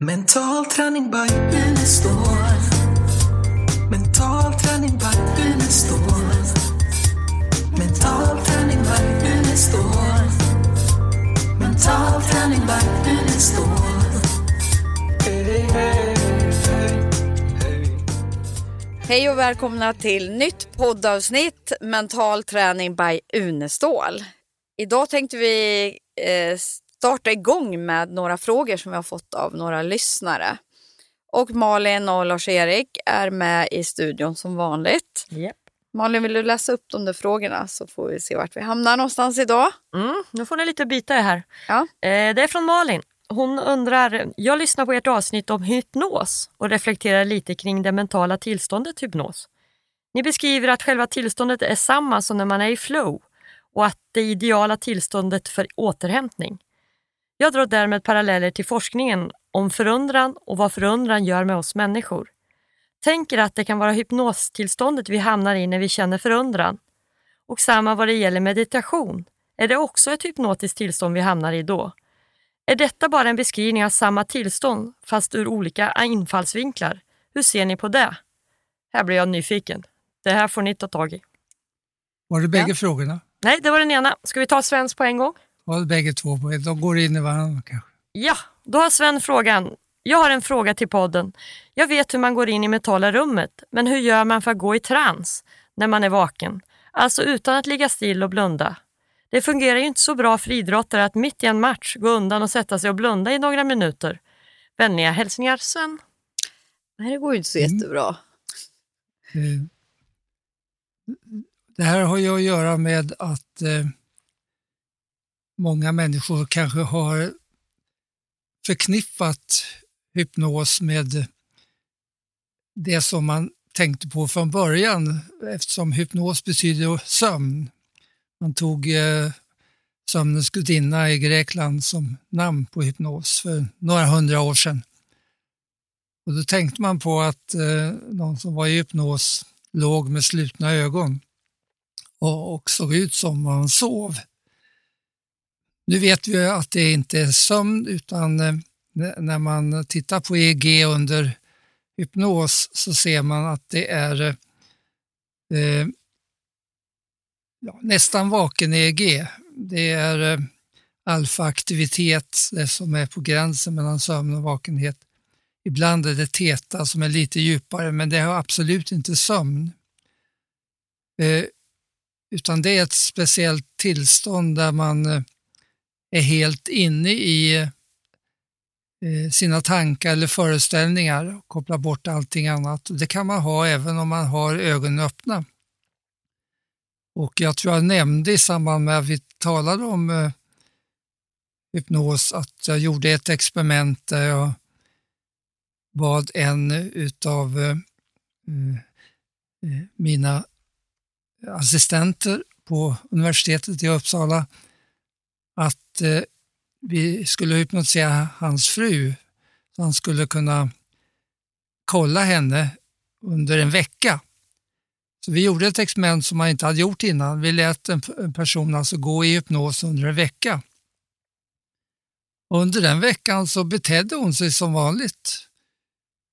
Mental träning by Unestål. Mental träning by Unestål. Mental träning by Unestål. Mental träning by Unestål. Hey, hey, hey. Hej och välkomna till nytt poddavsnitt Mental träning by Unestål. Idag tänkte vi eh, starta igång med några frågor som vi har fått av några lyssnare. Och Malin och Lars-Erik är med i studion som vanligt. Yep. Malin, vill du läsa upp de där frågorna så får vi se vart vi hamnar någonstans idag. Mm, nu får ni lite byta här. Ja. Eh, det är från Malin. Hon undrar, jag lyssnar på ert avsnitt om hypnos och reflekterar lite kring det mentala tillståndet hypnos. Ni beskriver att själva tillståndet är samma som när man är i flow och att det ideala tillståndet för återhämtning. Jag drar därmed paralleller till forskningen om förundran och vad förundran gör med oss människor. Tänker att det kan vara hypnostillståndet vi hamnar i när vi känner förundran. Och samma vad det gäller meditation. Är det också ett hypnotiskt tillstånd vi hamnar i då? Är detta bara en beskrivning av samma tillstånd fast ur olika infallsvinklar? Hur ser ni på det? Här blir jag nyfiken. Det här får ni ta tag i. Var det bägge Ja. frågorna? Nej, det var den ena. Ska vi ta Svens på en gång? Det bägge två? De går in i varandra kanske. Ja, då har Sven frågan. Jag har en fråga till podden. Jag vet hur man går in i mentala rummet, men hur gör man för att gå i trans när man är vaken? Alltså utan att ligga still och blunda. Det fungerar ju inte så bra för idrottare att mitt i en match gå undan och sätta sig och blunda i några minuter. Vänliga hälsningar Sven. Nej, det går ju inte så Mm. jättebra. Eh, Det här har ju att göra med att eh, många människor kanske har förknippat hypnos med det som man tänkte på från början eftersom hypnos betyder sömn. Man tog eh, sömnens gudinna i Grekland som namn på hypnos för några hundra år sedan. Och då tänkte man på att eh, någon som var i hypnos låg med slutna ögon och, och såg ut som om man sov. Nu vet vi att det inte är sömn utan eh, när man tittar på EEG under hypnos så ser man att det är eh, eh ja, nästan vaken EEG. Det är eh, alfaaktivitet, det som är på gränsen mellan sömn och vakenhet. Ibland är det teta som är lite djupare men det har absolut inte sömn. Eh, utan det är ett speciellt tillstånd där man eh, är helt inne i eh, sina tankar eller föreställningar och kopplar bort allting annat. Det kan man ha även om man har ögonen öppna. Och jag tror jag nämnde i samband med att vi talade om eh, hypnos att jag gjorde ett experiment där jag bad en utav eh, eh, eh mina assistenter på universitetet i Uppsala att eh, vi skulle hypnotisera hans fru så han skulle kunna kolla henne under en vecka. Så vi gjorde ett experiment som man inte hade gjort innan. Vi lät en, en person alltså gå i hypnos under en vecka. Och under den veckan så betedde hon sig som vanligt.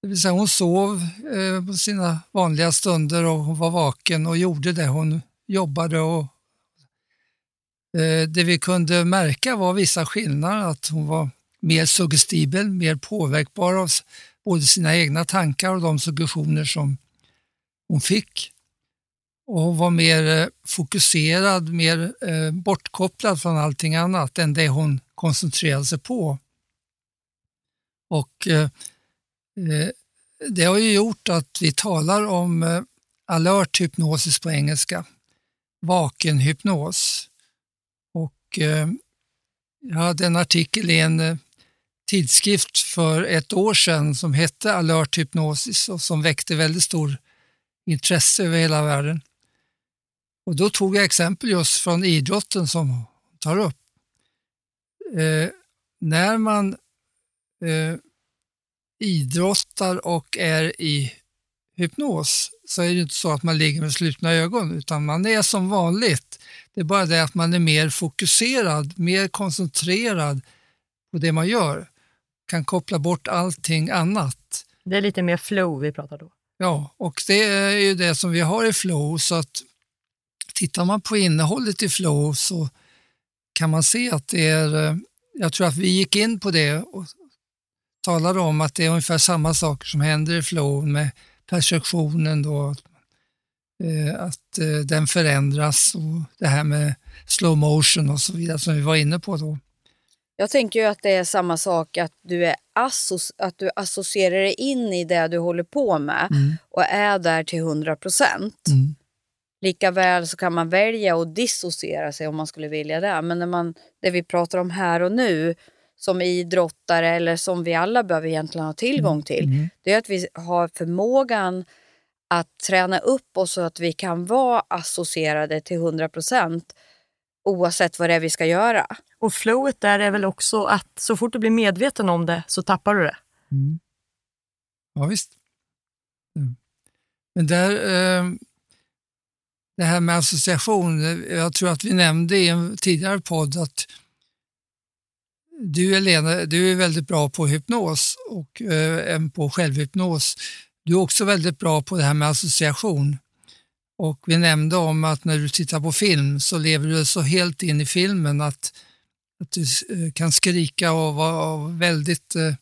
Det vill säga hon sov eh, på sina vanliga stunder och hon var vaken och gjorde det. Hon jobbade och Eh, det vi kunde märka var vissa skillnader, att hon var mer suggestibel, mer påverkbar av både sina egna tankar och de suggestioner som hon fick. Och hon var mer eh, fokuserad, mer eh, bortkopplad från allting annat än det hon koncentrerade sig på. Och Det har ju gjort att vi talar om alert hypnosis på engelska, vakenhypnos. Och eh, jag hade en artikel i en eh, tidskrift för ett år sedan som hette Alert hypnosis och som väckte väldigt stor intresse över hela världen. Och då tog jag exempel just från idrotten som hon tar upp. Eh, när man eh, idrottar och är i hypnos så är det inte så att man ligger med slutna ögon utan man är som vanligt. Det är bara det att man är mer fokuserad, mer koncentrerad på det man gör. kan koppla bort allting annat. Det är lite mer flow vi pratar då. Ja, och det är ju det som vi har i flow så att tittar man på innehållet i flow så kan man se att det är, eh, jag tror att vi gick in på det och talade om att det är ungefär samma saker som händer i flow med perceptionen då, eh, att eh, den förändras och det här med slow motion och så vidare som vi var inne på då. Jag tänker ju att det är samma sak att du, är associ- att du associerar dig in i det du håller på med Mm. och är där till 100 procent. Mm. Likaväl så kan man välja att dissociera sig om man skulle vilja det. Men när man, det vi pratar om här och nu som idrottare eller som vi alla behöver egentligen ha tillgång till. Mm. Det är att vi har förmågan att träna upp oss så att vi kan vara associerade till 100 procent oavsett vad det är vi ska göra. Och flowet där är väl också att så fort du blir medveten om det så tappar du det. Mm. Ja, visst. Mm. Men där, eh, det här med association, eh, jag tror att vi nämnde i en tidigare podd att du Elena, du är väldigt bra på hypnos och eh, på självhypnos. Du är också väldigt bra på det här med association. Och vi nämnde om att när du tittar på film så lever du så helt in i filmen att, att du eh, kan skrika och vara väldigt eh,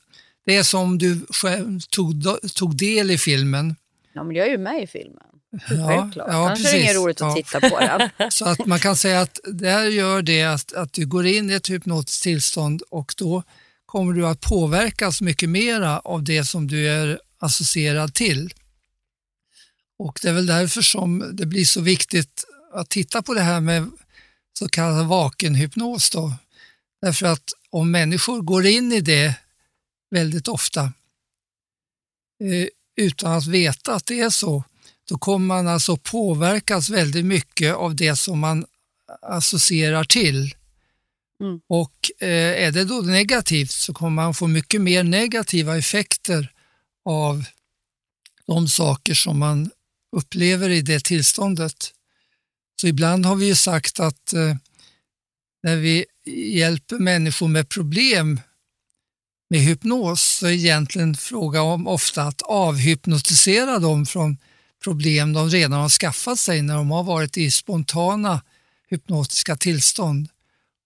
det är som du själv tog, tog del i filmen. Ja, men jag är ju med i filmen. Ja, Självklart. ja, Annars är det inget precis. roligt att Ja. titta på den. Så att man kan säga att det gör det att, att du går in i ett hypnotiskt tillstånd och då kommer du att påverkas mycket mera av det som du är associerad till. Och det är väl därför som det blir så viktigt att titta på det här med så kallad vakenhypnos. Då. Därför att om människor går in i det väldigt ofta eh, utan att veta att det är så, då kommer man alltså påverkas väldigt mycket av det som man associerar till. Mm. Och eh, är det då negativt så kommer man få mycket mer negativa effekter av de saker som man upplever i det tillståndet. Så ibland har vi ju sagt att eh, när vi hjälper människor med problem med hypnos så är egentligen fråga om ofta att avhypnotisera dem från problem de redan har skaffat sig när de har varit i spontana hypnotiska tillstånd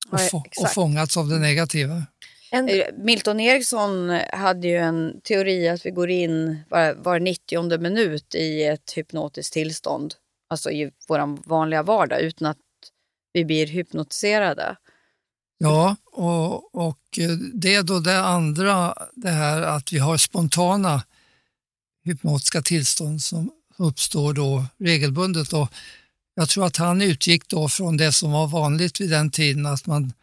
och, Ja, och fångats av det negativa. En, Eh, Milton Eriksson hade ju en teori att vi går in var, var 90 minut i ett hypnotiskt tillstånd. Alltså i vår vanliga vardag utan att vi blir hypnotiserade. Ja, och, och eh, det är då det andra, det här att vi har spontana hypnotiska tillstånd som uppstår då regelbundet. Och jag tror att han utgick då från det som var vanligt vid den tiden, att man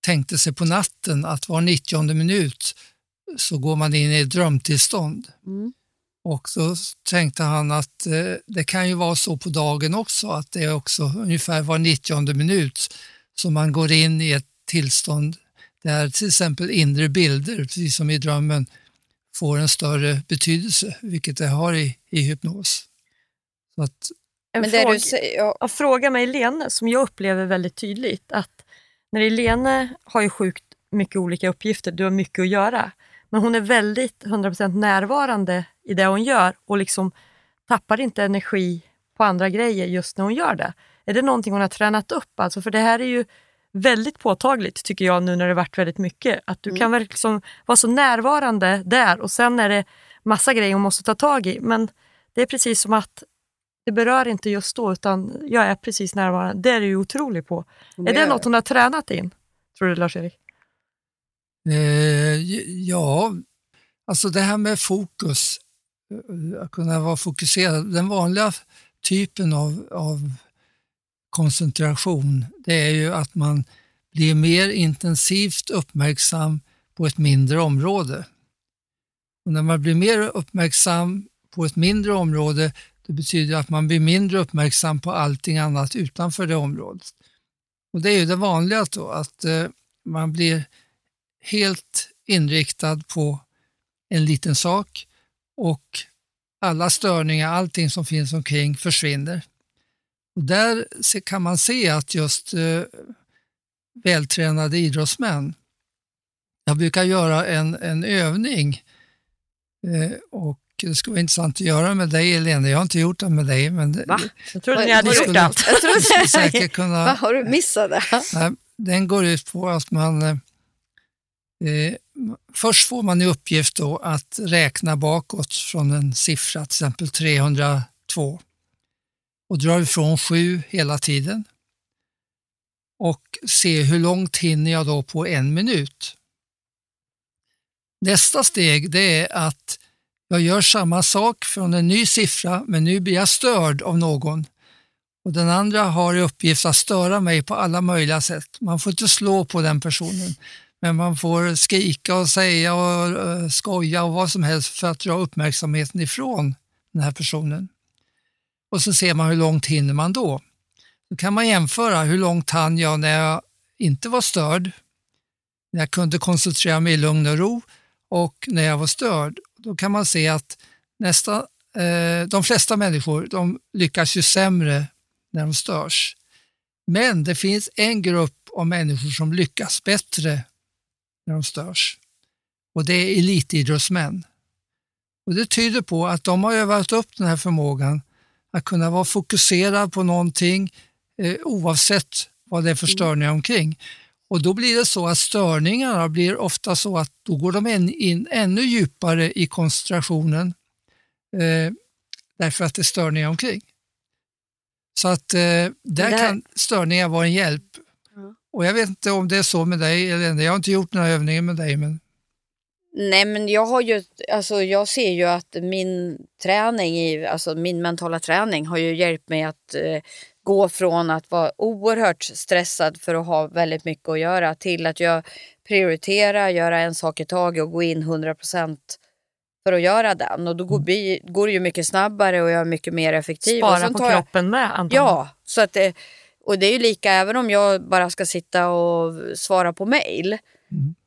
tänkte sig på natten att var 90 minut så går man in i ett drömtillstånd. Mm. Och så tänkte han att eh, det kan ju vara så på dagen också, att det är också ungefär var 90 minut som man går in i ett tillstånd där till exempel inre bilder, precis som i drömmen, får en större betydelse, vilket det har i, i hypnos. Så att, en Men det fråga, du säger, ja, ja, fråga med Helene som jag upplever väldigt tydligt att när Helene har ju sjukt mycket olika uppgifter, du har mycket att göra, men hon är väldigt 100% närvarande i det hon gör och liksom tappar inte energi på andra grejer just när hon gör det. Är det någonting hon har tränat upp? Alltså, för det här är ju väldigt påtagligt tycker jag nu när det varit väldigt mycket. Att du kan verkligen liksom vara så närvarande där och sen är det massa grejer hon måste ta tag i. Men det är precis som att det berör inte just då utan jag är precis närvarande. Det är du otrolig på. Är det något hon har tränat in? Tror du Lars-Erik? eh, ja, alltså det här med fokus, eh, att kunna vara fokuserad, den vanliga typen av, av koncentration, det är ju att man blir mer intensivt uppmärksam på ett mindre område. Och när man blir mer uppmärksam på ett mindre område, det betyder att man blir mindre uppmärksam på allting annat utanför det området. Och Det är ju det vanliga då, att eh, man blir helt inriktad på en liten sak och alla störningar, allting som finns omkring försvinner. Och där kan man se att just eh, vältränade idrottsmän, Jag brukar göra en, en övning eh, och det skulle vara intressant att göra med dig Helene. Jag har inte gjort det med dig. Men det, Va? Jag trodde ni hade gjort allt. Jag skulle säkert kunna... Va, har du missat det? Nej, den går ut på att man eh, eh, först får man i uppgift då att räkna bakåt från en siffra, till exempel 302 och drar ifrån 7 hela tiden och se hur långt hinner jag då på en minut. Nästa steg det är att jag gör samma sak från en ny siffra men nu blir jag störd av någon och den andra har i uppgift att störa mig på alla möjliga sätt. Man får inte slå på den personen, men man får skrika och säga och eh, skoja och vad som helst för att dra uppmärksamheten ifrån den här personen. Och så ser man hur långt hinner man då. Då kan man jämföra hur långt hann jag när jag inte var störd, när jag kunde koncentrera mig i lugn och ro och när jag var störd. Då kan man se att nästa, eh, de flesta människor de lyckas ju sämre när de störs. Men det finns en grupp av människor som lyckas bättre när de störs. Och det är elitidrottsmän. Och det tyder på att de har övat upp den här förmågan att kunna vara fokuserad på någonting eh, oavsett vad det är för störningar omkring. Och då blir det så att störningarna blir ofta så att då går de in, in ännu djupare i koncentrationen eh, därför att det är störningar omkring. Så att eh, där Det här- kan störningar vara en hjälp. Ja. Och jag vet inte om det är så med dig, eller jag har inte gjort några övningar med dig, men Nej, men jag har ju, alltså jag ser ju att min träning, i, alltså min mentala träning har ju hjälpt mig att eh, gå från att vara oerhört stressad för att ha väldigt mycket att göra till att jag prioriterar, göra en sak i taget och gå in 100% för att göra den. Och då går, bli- går det ju mycket snabbare och jag är mycket mer effektiv. Spara på tar jag- kroppen med antagligen. Ja, så att det, och det är ju lika även om jag bara ska sitta och svara på mail.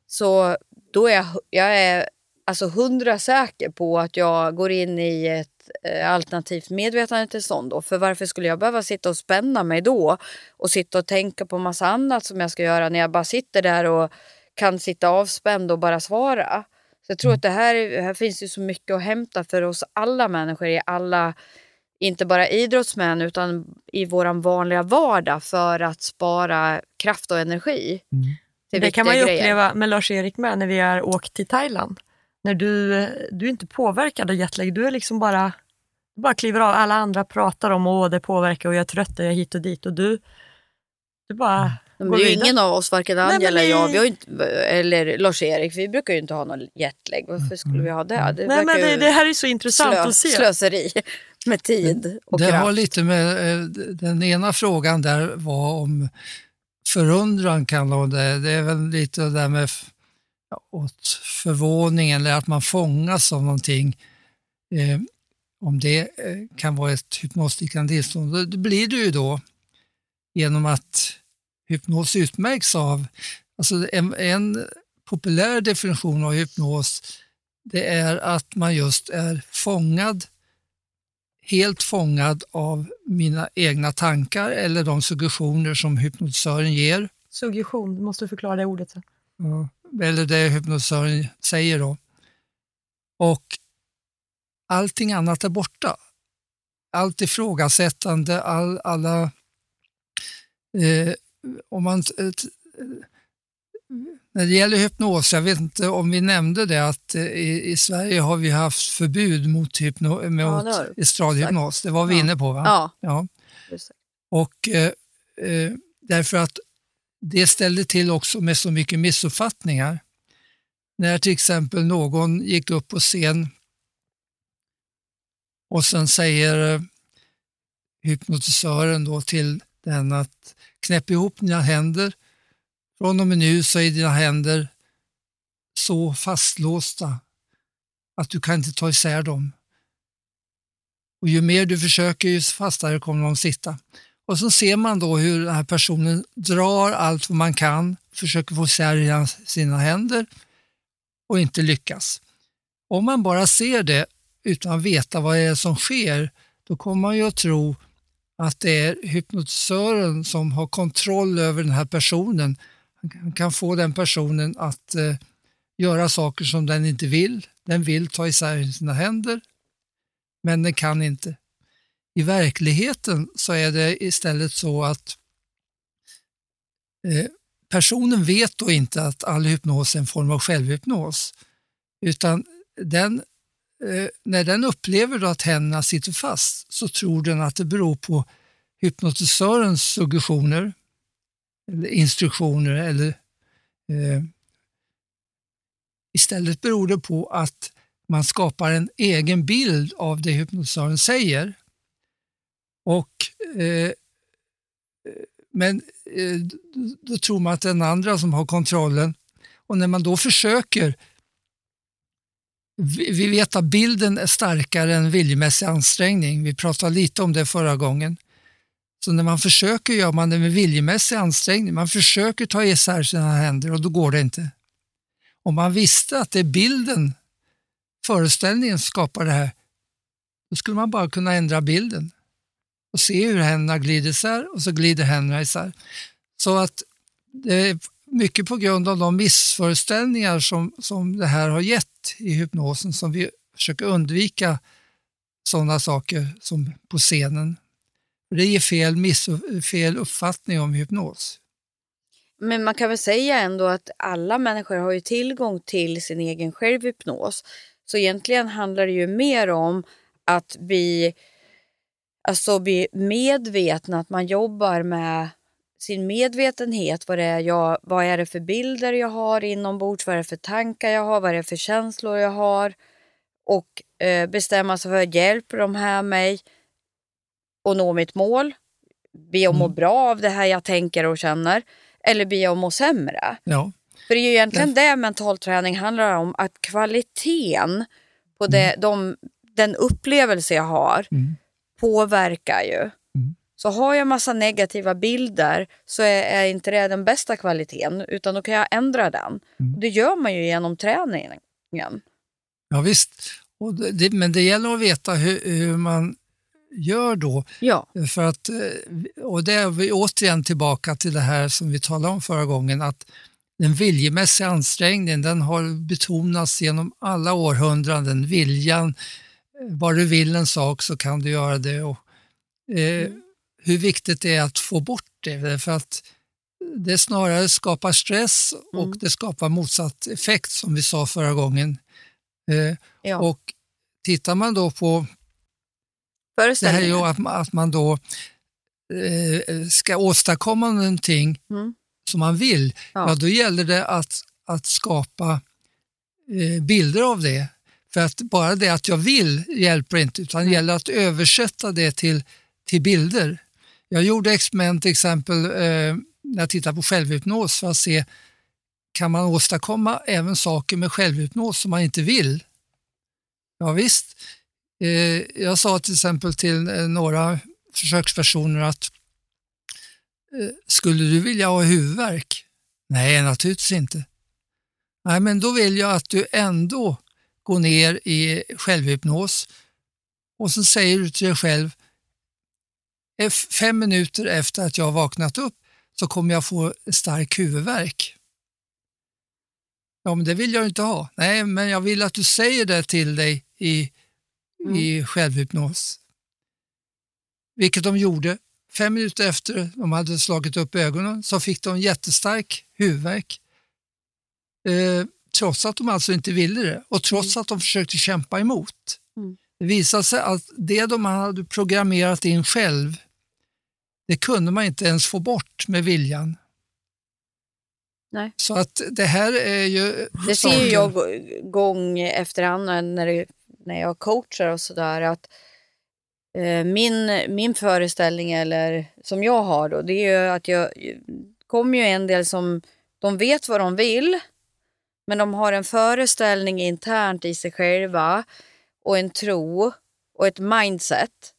Så då är jag, jag är alltså hundra säker på att jag går in i ett eh, alternativt medvetandetillstånd. Då. För varför skulle jag behöva sitta och spänna mig då och sitta och tänka på massa annat som jag ska göra när jag bara sitter där och kan sitta avspänd och bara svara. Så jag tror att det här, här finns ju så mycket att hämta för oss alla människor i alla inte bara idrottsmän utan i våran vanliga vardag för att spara kraft och energi. Till Det kan man ju grejer. uppleva med Lars-Erik med när vi har åkt till Thailand. När du, du är inte påverkad av jetlag, du är liksom bara, du bara kliver av. Alla andra pratar om att det påverkar och jag är trött och jag är hit och dit och du, du bara Men går det är ju vidare. ingen av oss, varken men Anja eller jag, vi har ju inte, eller Lars-Erik, vi brukar ju inte ha någon jetlag. Varför skulle vi ha det? Det Nej, men det, det här är så intressant slö, att se. slöseri med tid och det kraft. har lite med, eh, den ena frågan där var om förundran kan vara det. Det är väl lite det där med ja, åt förvåning eller att man fångas av någonting. Eh, om det eh, kan vara ett hypnosliknande tillstånd. Det- Det blir det ju då genom att hypnos utmärks av, alltså en, en populär definition av hypnos det är att man just är fångad helt fångad av mina egna tankar eller de suggestioner som hypnotisören ger. Suggestion, du måste förklara det ordet sen. Ja, Eller det hypnotisören säger då. Och allting annat är borta. Allt ifrågasättande, all, alla... Eh, om man, när det gäller hypnos, jag vet inte om vi nämnde det att eh, i, i Sverige har vi haft förbud mot, hypno, Ja, mot du estradhypnos. Det var vi Ja. inne på va? Ja, Ja. Och eh, eh, därför att det ställde till också med så mycket missuppfattningar. När till exempel någon gick upp på scen och sen säger eh, hypnotisören då till den att knäpp ihop dina händer. Från och med nu så är dina händer så fastlåsta att du kan inte ta isär dem. Och ju mer du försöker, ju fastare kommer de sitta. Och så ser man då hur den här personen drar allt vad man kan, försöker få isär sina händer och inte lyckas. Om man bara ser det utan att veta vad det är som sker, då kommer man ju att tro att det är hypnotisören som har kontroll över den här personen. Han kan få den personen att eh, göra saker som den inte vill. Den vill ta isär sina händer, men den kan inte. I verkligheten så är det istället så att eh, personen vet då inte att all hypnos är en form av självhypnos, utan den, eh, när den upplever då att händerna sitter fast så tror den att det beror på hypnotisörens suggestioner, eller instruktioner eller eh, istället beror det på att man skapar en egen bild av det hypnotisören säger. Och, eh, men eh, då tror man att det är den andra som har kontrollen. Och när man då försöker vi vi vet att bilden är starkare än viljemässig ansträngning. Vi pratade lite om det förra gången. Så när man försöker gör man det med viljemässig ansträngning. Man försöker ta isär sina händer och då går det inte. Om man visste att det är bilden, föreställningen som skapar det här, då skulle man bara kunna ändra bilden och se hur händerna glider isär och så glider händerna isär. Så att det är mycket på grund av de missföreställningar som, som det här har gett i hypnosen som vi försöker undvika sådana saker som på scenen. Det ger fel, miss, fel uppfattning om hypnos. Men man kan väl säga ändå att alla människor har ju tillgång till sin egen självhypnos. Så egentligen handlar det ju mer om att bli, alltså bli medveten, att man jobbar med sin medvetenhet. Vad, det är jag, vad är det för bilder jag har inombords? Vad är det för tankar jag har? Vad är det för känslor jag har? Och eh, bestämma sig för, hjälper de här mig att nå mitt mål? Blir jag må Mm. bra av det här jag tänker och känner? Eller blir jag må sämre? Ja, För det är ju egentligen det mental träning handlar om, att kvaliteten på det, de, den upplevelse jag har Mm. påverkar ju. Mm. Så har jag massa negativa bilder så är, är inte det den bästa kvaliteten utan då kan jag ändra den. Mm. Och det gör man ju genom träningen. ja visst. Och det, men det gäller att veta hur, hur man gör då. Ja, För att, eh, och det är vi återigen tillbaka till det här som vi talade om förra gången, att den viljemässiga ansträngningen den har betonats genom alla århundraden. Viljan, eh, bara du vill en sak så kan du göra det. Och, eh, Hur viktigt det är att få bort det, för att det snarare skapar stress och Mm. det skapar motsatt effekt som vi sa förra gången. Eh, ja. Och tittar man då på det här är ju att att man då eh, ska åstadkomma någonting Mm. som man vill, Ja. ja. då gäller det att, att skapa eh, bilder av det. För att bara det att jag vill hjälper inte, utan det gäller att översätta det till, till bilder. Jag gjorde experiment till exempel eh, när jag tittade på självhypnos för att se kan man åstadkomma även saker med självhypnos som man inte vill? Ja, visst. Eh, jag sa till exempel till eh, några försökspersoner att eh, skulle du vilja ha huvudvärk? Nej, naturligtvis inte. Nej, men då vill jag att du ändå går ner i självhypnos och så säger du till dig själv fem minuter efter att jag har vaknat upp så kommer jag få stark huvudvärk. Ja, men det vill jag inte ha. Nej, men jag vill att du säger det till dig i, i självhypnos. Vilket de gjorde. Fem minuter efter de hade slagit upp ögonen så fick de jättestark huvudvärk. Eh, trots att de alltså inte ville det och trots att de försökte kämpa emot. Mm. Det visade sig att det de hade programmerat in själv, det kunde man inte ens få bort med viljan. Nej. Så att det här är ju... Det ser ju saker- jag gå- gång efter annan när, det, när jag coachar och sådär att eh, min, min föreställning eller som jag har då det är ju att jag kommer ju en del som de vet vad de vill men de har en föreställning internt i sig själva och en tro och ett mindset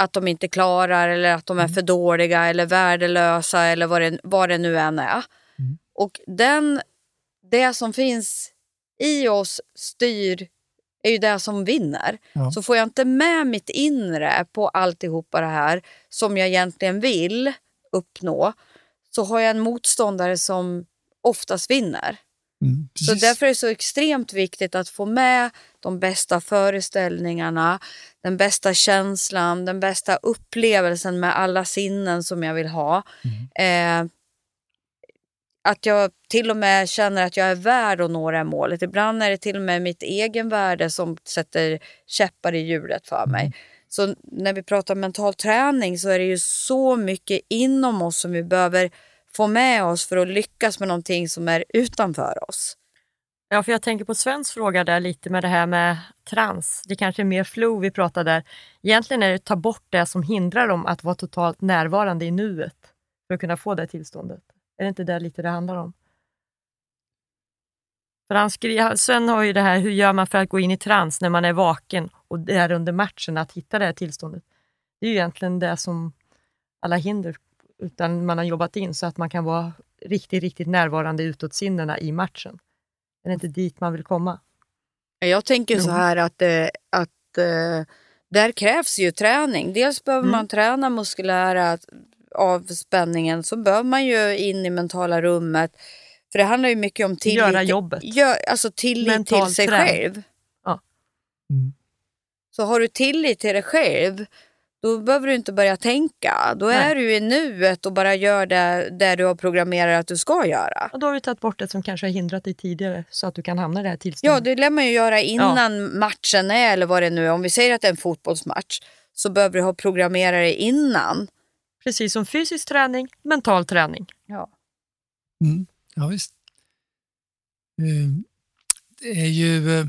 att de inte klarar eller att de är för dåliga eller värdelösa eller vad det, vad det nu än är. Mm. Och den, det som finns i oss styr är ju det som vinner. Ja. Så får jag inte med mitt inre på alltihopa det här som jag egentligen vill uppnå så har jag en motståndare som oftast vinner. Mm, Så därför är det så extremt viktigt att få med de bästa föreställningarna, den bästa känslan, den bästa upplevelsen med alla sinnen som jag vill ha. Mm. Eh, att jag till och med känner att jag är värd att nå det här målet. Ibland är det till och med mitt egen värde som sätter käppar i hjulet för mig. Mm. Så när vi pratar mental träning så är det ju så mycket inom oss som vi behöver få med oss för att lyckas med någonting som är utanför oss. Ja, för jag tänker på Svens fråga där lite med det här med trans. Det kanske är mer flow vi pratar där. Egentligen är det att ta bort det som hindrar dem att vara totalt närvarande i nuet för att kunna få det tillståndet. Är det inte det lite det handlar om? För han skri- Sven har ju det här, hur gör man för att gå in i trans när man är vaken och är under matchen att hitta det här tillståndet. Det är ju egentligen det som alla hinder utan man har jobbat in så att man kan vara riktigt, riktigt närvarande utåt sinnena i matchen. Är det inte dit man vill komma? Jag tänker så här att, eh, att eh, där krävs ju träning. Dels behöver Mm. man träna muskulära avspänningen, så behöver man ju in i mentala rummet. För det handlar ju mycket om tillit, Göra jobbet. Gör, alltså tillit Mental till sig träning. själv. Mm. Så har du tillit till dig själv, då behöver du inte börja tänka. Då Nej. är du i nuet och bara gör det, det du har programmerat att du ska göra. Och då har vi tagit bort det som kanske har hindrat dig tidigare så att du kan hamna i det här Ja, tillståndet. det lär man ju göra innan matchen är eller vad det nu är. Om vi säger att det är en fotbollsmatch så behöver du ha programmerare innan. Precis som fysisk träning, mental träning. Ja. Mm, ja, visst. Eh, Det är ju, eh,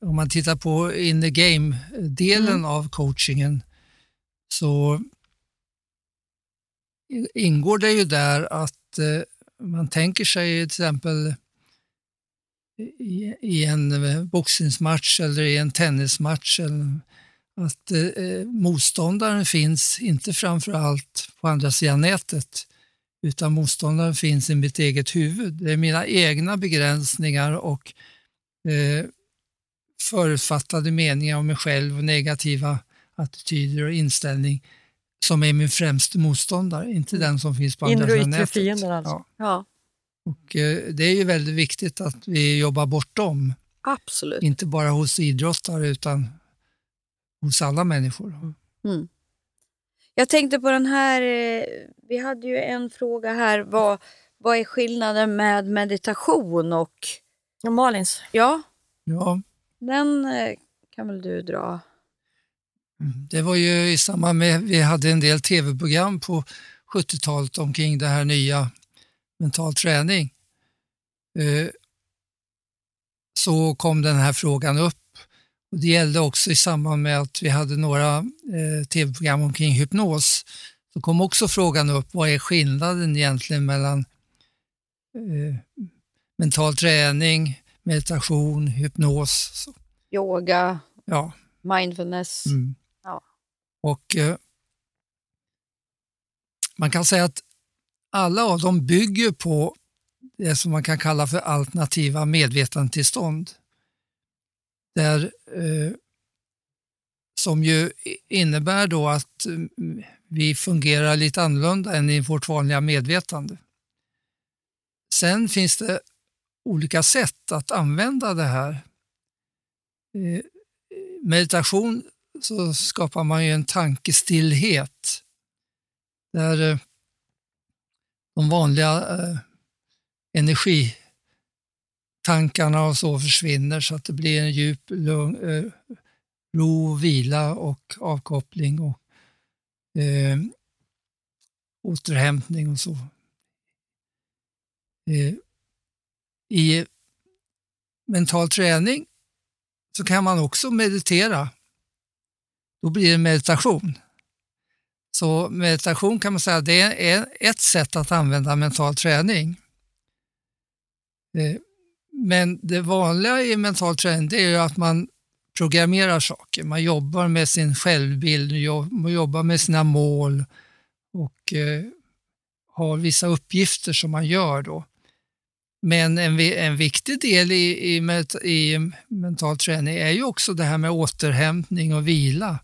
om man tittar på in the game-delen Mm. av coachingen, så ingår det ju där att eh, man tänker sig till exempel i, i en eh, boxningsmatch eller i en tennismatch eller att eh, motståndaren finns inte framför allt på andra sidan nätet utan motståndaren finns i mitt eget huvud. Det är mina egna begränsningar och eh, förutfattade meningar om mig själv och negativa attityder och inställning som är min främste motståndare, inte den som finns på andra sidan nätet. fiender alltså. Ja. ja, Och, eh, det är ju väldigt viktigt att vi jobbar bort dem, absolut. inte bara hos idrottare utan hos alla människor. Mm. Jag tänkte på den här, eh, vi hade ju en fråga här, vad, vad är skillnaden med meditation och Ja, Malins. ja, Ja, den eh, kan väl du dra? Det var ju i samband med, vi hade en del tv-program på 70-talet omkring det här nya mental träning. Eh, Så kom den här frågan upp. Och det gällde också i samband med att vi hade några eh, tv-program omkring hypnos. Så kom också frågan upp, vad är skillnaden egentligen mellan eh, mental träning, meditation, hypnos? Så, Yoga, ja. mindfulness. Mm. Ja. Och eh, man kan säga att alla av dem bygger på det som man kan kalla för alternativa medvetandetillstånd. Där, eh, som ju innebär då att eh, vi fungerar lite annorlunda än i vårt vanliga medvetande. Sen finns det olika sätt att använda det här. Eh, meditation så skapar man ju en tankestillhet där eh, de vanliga eh, Tankarna och så försvinner så att det blir en djup lugn, eh, ro, vila och avkoppling och eh, återhämtning och så. Eh, I mental träning så kan man också meditera. Då blir det meditation. Så meditation kan man säga det är ett sätt att använda mental träning. Eh, men det vanliga i mental träning det är ju att man programmerar saker. Man jobbar med sin självbild, man jobbar med sina mål och eh, har vissa uppgifter som man gör då. Men en, en viktig del i, i, i mental träning är ju också det här med återhämtning och vila.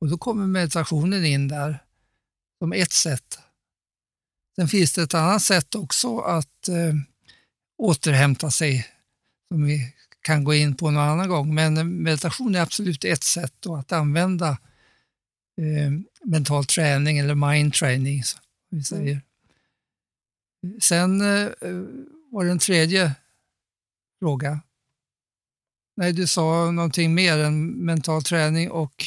Och då kommer meditationen in där som ett sätt Sen finns det ett annat sätt också att eh, återhämta sig som vi kan gå in på någon annan gång. Men meditation är absolut ett sätt att använda eh, mental träning eller mind training. Som vi säger. Sen eh, var det en tredje fråga. Nej, du sa någonting mer än mental träning och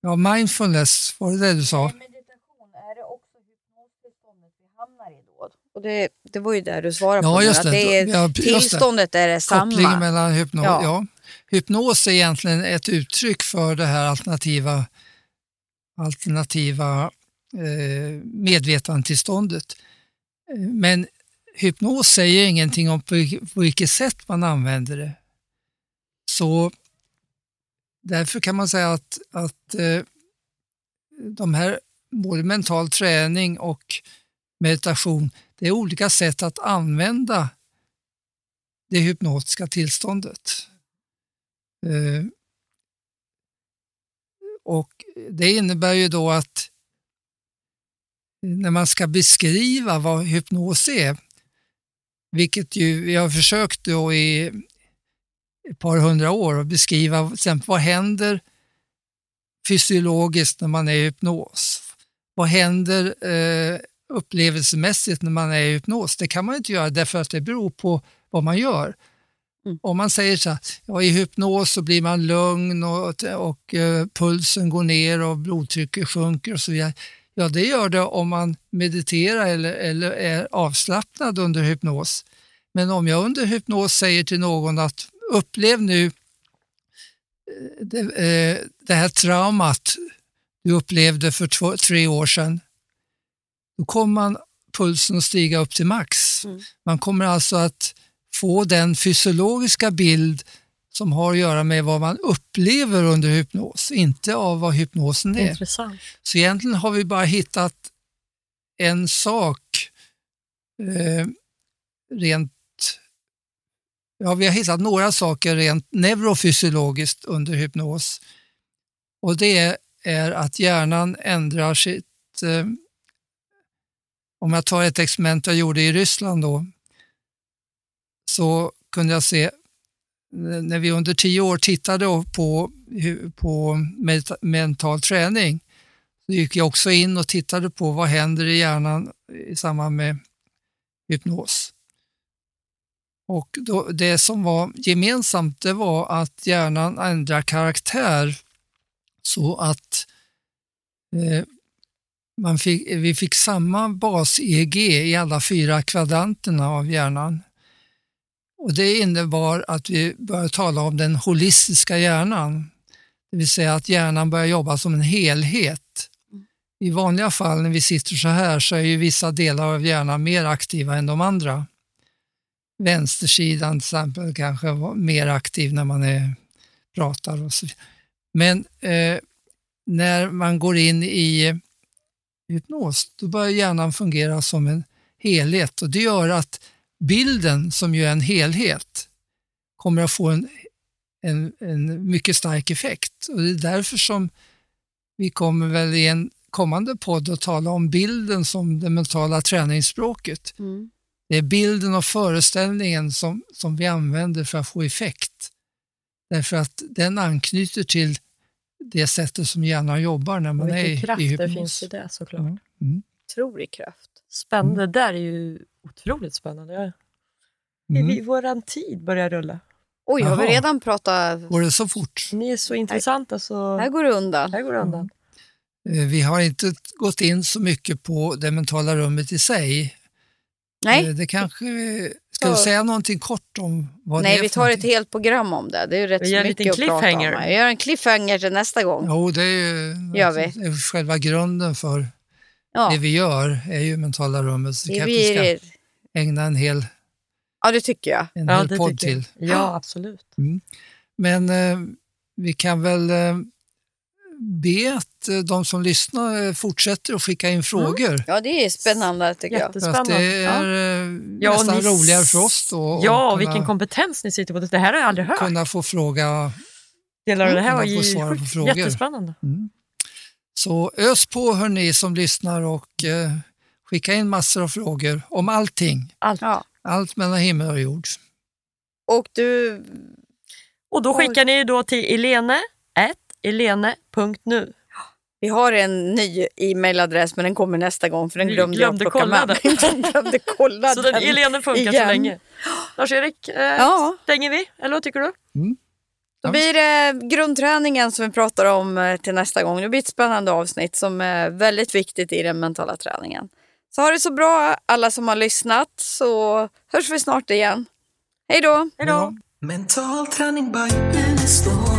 Ja, mindfulness, var det det du sa? meditation, är det också hypnostillståndet vi hamnar i då? Och det, det var ju där du svarade Ja, på, just att det. det är, Ja, just det. tillståndet är detsamma. Kopplingen mellan hypnos, Ja. ja. Hypnos är egentligen ett uttryck för det här alternativa, alternativa eh, medvetandetillståndet. Eh, Men hypnos säger ingenting om på, på vilket sätt man använder det. Så därför kan man säga att, att eh, de här, både mental träning och meditation, det är olika sätt att använda det hypnotiska tillståndet. Eh, och Det innebär ju då att när man ska beskriva vad hypnos är, vilket ju vi har försökt då i ett par hundra år att beskriva till exempel vad händer fysiologiskt när man är i hypnos? Vad händer eh, upplevelsemässigt när man är i hypnos? Det kan man inte göra därför att det beror på vad man gör. Mm. Om man säger så här, ja, i hypnos så blir man lugn och, och eh, pulsen går ner och blodtrycket sjunker och så vidare. Ja, det gör det om man mediterar eller, eller är avslappnad under hypnos. Men om jag under hypnos säger till någon att upplev nu eh, det, eh, det här traumat du upplevde för två, tre år sedan, då kommer man pulsen att stiga upp till max. Mm. Man kommer alltså att få den fysiologiska bild som har att göra med vad man upplever under hypnos, inte av vad hypnosen är. Intressant. Så egentligen har vi bara hittat en sak eh, rent Ja, vi har hittat några saker rent neurofysiologiskt under hypnos. Och det är att hjärnan ändrar sitt... Eh, om jag tar ett experiment jag gjorde i Ryssland då, så kunde jag se när vi under tio år tittade på, på mental träning så gick jag också in och tittade på vad händer i hjärnan i samband med hypnos. Och då, det som var gemensamt det var att hjärnan ändrar karaktär så att eh, man fick, vi fick samma bas-EEG i alla fyra kvadranterna av hjärnan. Och Det innebar att vi började tala om den holistiska hjärnan. Det vill säga att hjärnan börjar jobba som en helhet. I vanliga fall när vi sitter så här så är ju vissa delar av hjärnan mer aktiva än de andra. Vänstersidan till exempel kanske var mer aktiv när man är, pratar och så. Men eh, när man går in i hypnos, då börjar hjärnan fungera som en helhet och det gör att bilden, som ju är en helhet, kommer att få en, en, en mycket stark effekt. Och Det är därför som vi kommer väl i en kommande podd att tala om bilden som det mentala träningsspråket. Mm. Det är bilden och föreställningen som, som vi använder för att få effekt. Därför att den anknyter till det sättet som hjärnan jobbar när man är i, kraft i det hypnos. finns i det såklart. Mm. Mm. Otrolig kraft. Spännande. Det där är ju otroligt spännande. Ja. Mm. Vi, våran tid börjar rulla. Oj, har vi Jaha. redan pratat? Går det så fort? Ni är så intressanta så Här går det undan. här går det undan. Eh, Vi har inte gått in så mycket på det mentala rummet i sig. Nej, Eh, Det kanske, ska du säga någonting kort om vad det Nej är vi tar ett helt program om det. Det är ju rätt Vi gör en mycket liten att prata om. cliffhanger. Jag gör en cliffhanger till nästa gång. Jo, det är ju Gör vi. det själva grunden för Ja, det vi gör är ju mentala rummet. Så det det kanske vi ska ägna en hel, ja det tycker jag. en Ja, hel det podd tycker jag. till. Ja, absolut. Men eh, vi kan väl eh, be att eh, de som lyssnar eh, fortsätter att skicka in frågor. Ja det är spännande tycker jag. Att det är eh, Ja, nästan ni s- roligare för oss då. Ja, och kunna, vilken kompetens ni sitter på. Det här har jag aldrig hört. kunna få fråga Delar det här kunna var få ju sjukt jättespännande. Mm. Så ös på hörni som lyssnar och eh, skicka in massor av frågor om allting. Allt. Ja. Allt mellan himmel och jord. Och du, Och då skickar ni då till elene, elene.nu. vi har en ny e-mailadress men den kommer nästa gång för den glömde, glömde jag plocka kolla med. den. Jag glömde kolla Så den den. Elene funkar så igen. länge. Lars-Erik, eh, Ja. stänger vi? Eller vad tycker du? Då blir det grundträningen som vi pratar om eh, till nästa gång. Det blir ett spännande avsnitt som är väldigt viktigt i den mentala träningen. Så ha det så bra alla som har lyssnat så hörs vi snart igen. Hej då! Hej då! Mental träning by Unestål.